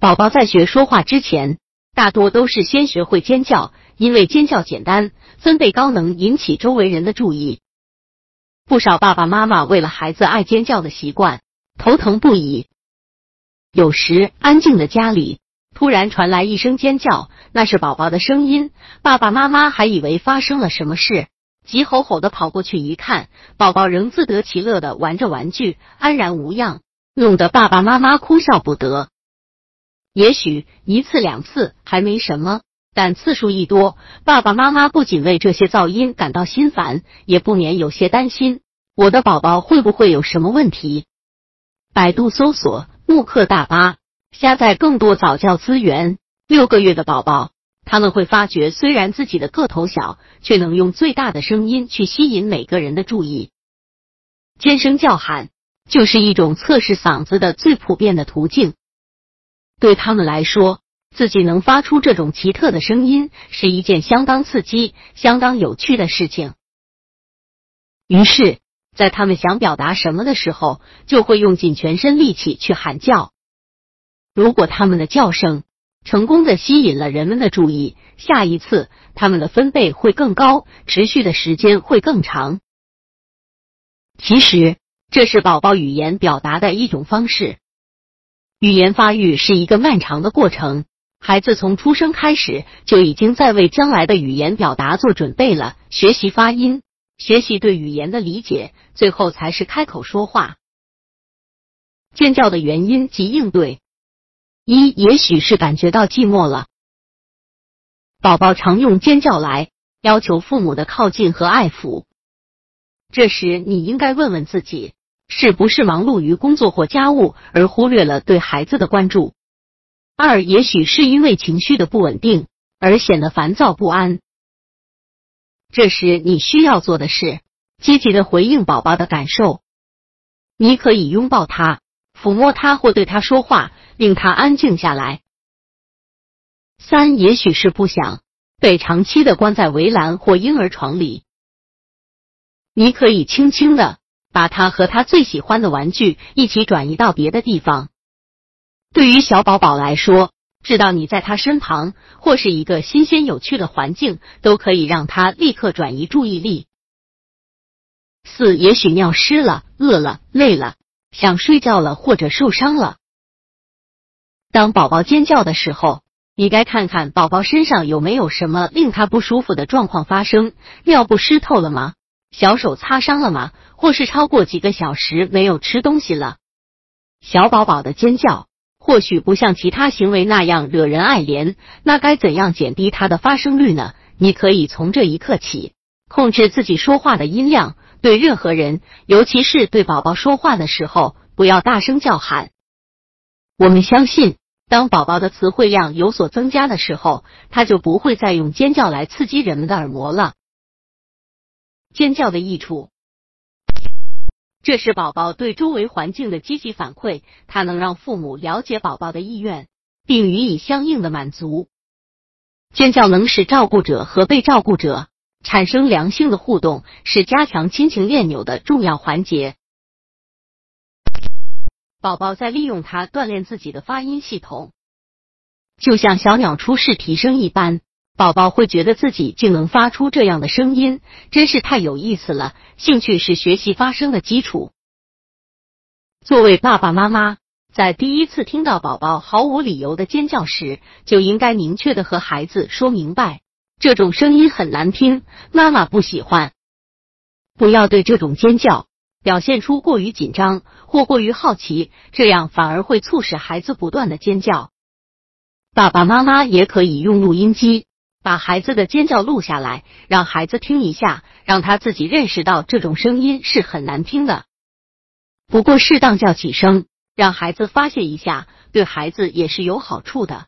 宝宝在学说话之前，大多都是先学会尖叫，因为尖叫简单，分贝高，能引起周围人的注意。不少爸爸妈妈为了孩子爱尖叫的习惯，头疼不已。有时，安静的家里突然传来一声尖叫，那是宝宝的声音，爸爸妈妈还以为发生了什么事。急吼吼的跑过去一看，宝宝仍自得其乐的玩着玩具，安然无恙，弄得爸爸妈妈哭笑不得。也许一次两次还没什么，但次数一多，爸爸妈妈不仅为这些噪音感到心烦，也不免有些担心：我的宝宝会不会有什么问题？百度搜索“慕课大巴”，下载更多早教资源。六个月的宝宝。他们会发觉，虽然自己的个头小，却能用最大的声音去吸引每个人的注意。尖声叫喊就是一种测试嗓子的最普遍的途径。对他们来说，自己能发出这种奇特的声音是一件相当刺激、相当有趣的事情。于是，在他们想表达什么的时候，就会用尽全身力气去喊叫。如果他们的叫声，成功的吸引了人们的注意，下一次他们的分贝会更高，持续的时间会更长。其实这是宝宝语言表达的一种方式。语言发育是一个漫长的过程，孩子从出生开始就已经在为将来的语言表达做准备了，学习发音，学习对语言的理解，最后才是开口说话。尖叫的原因及应对。一，也许是感觉到寂寞了。宝宝常用尖叫来要求父母的靠近和爱抚。这时，你应该问问自己，是不是忙碌于工作或家务而忽略了对孩子的关注？二，也许是因为情绪的不稳定而显得烦躁不安。这时，你需要做的是积极的回应宝宝的感受。你可以拥抱他，抚摸他，或对他说话。令他安静下来。三，也许是不想被长期的关在围栏或婴儿床里。你可以轻轻的把他和他最喜欢的玩具一起转移到别的地方。对于小宝宝来说，知道你在他身旁或是一个新鲜有趣的环境，都可以让他立刻转移注意力。四，也许尿湿了、饿了、累了、想睡觉了或者受伤了。当宝宝尖叫的时候，你该看看宝宝身上有没有什么令他不舒服的状况发生。尿布湿透了吗？小手擦伤了吗？或是超过几个小时没有吃东西了？小宝宝的尖叫或许不像其他行为那样惹人爱怜，那该怎样减低它的发生率呢？你可以从这一刻起控制自己说话的音量，对任何人，尤其是对宝宝说话的时候，不要大声叫喊。我们相信。当宝宝的词汇量有所增加的时候，他就不会再用尖叫来刺激人们的耳膜了。尖叫的益处，这是宝宝对周围环境的积极反馈，它能让父母了解宝宝的意愿，并予以相应的满足。尖叫能使照顾者和被照顾者产生良性的互动，是加强亲情链纽的重要环节。宝宝在利用它锻炼自己的发音系统，就像小鸟出世提升一般，宝宝会觉得自己竟能发出这样的声音，真是太有意思了。兴趣是学习发声的基础。作为爸爸妈妈，在第一次听到宝宝毫无理由的尖叫时，就应该明确的和孩子说明白，这种声音很难听，妈妈不喜欢。不要对这种尖叫。表现出过于紧张或过于好奇，这样反而会促使孩子不断的尖叫。爸爸妈妈也可以用录音机把孩子的尖叫录下来，让孩子听一下，让他自己认识到这种声音是很难听的。不过适当叫几声，让孩子发泄一下，对孩子也是有好处的。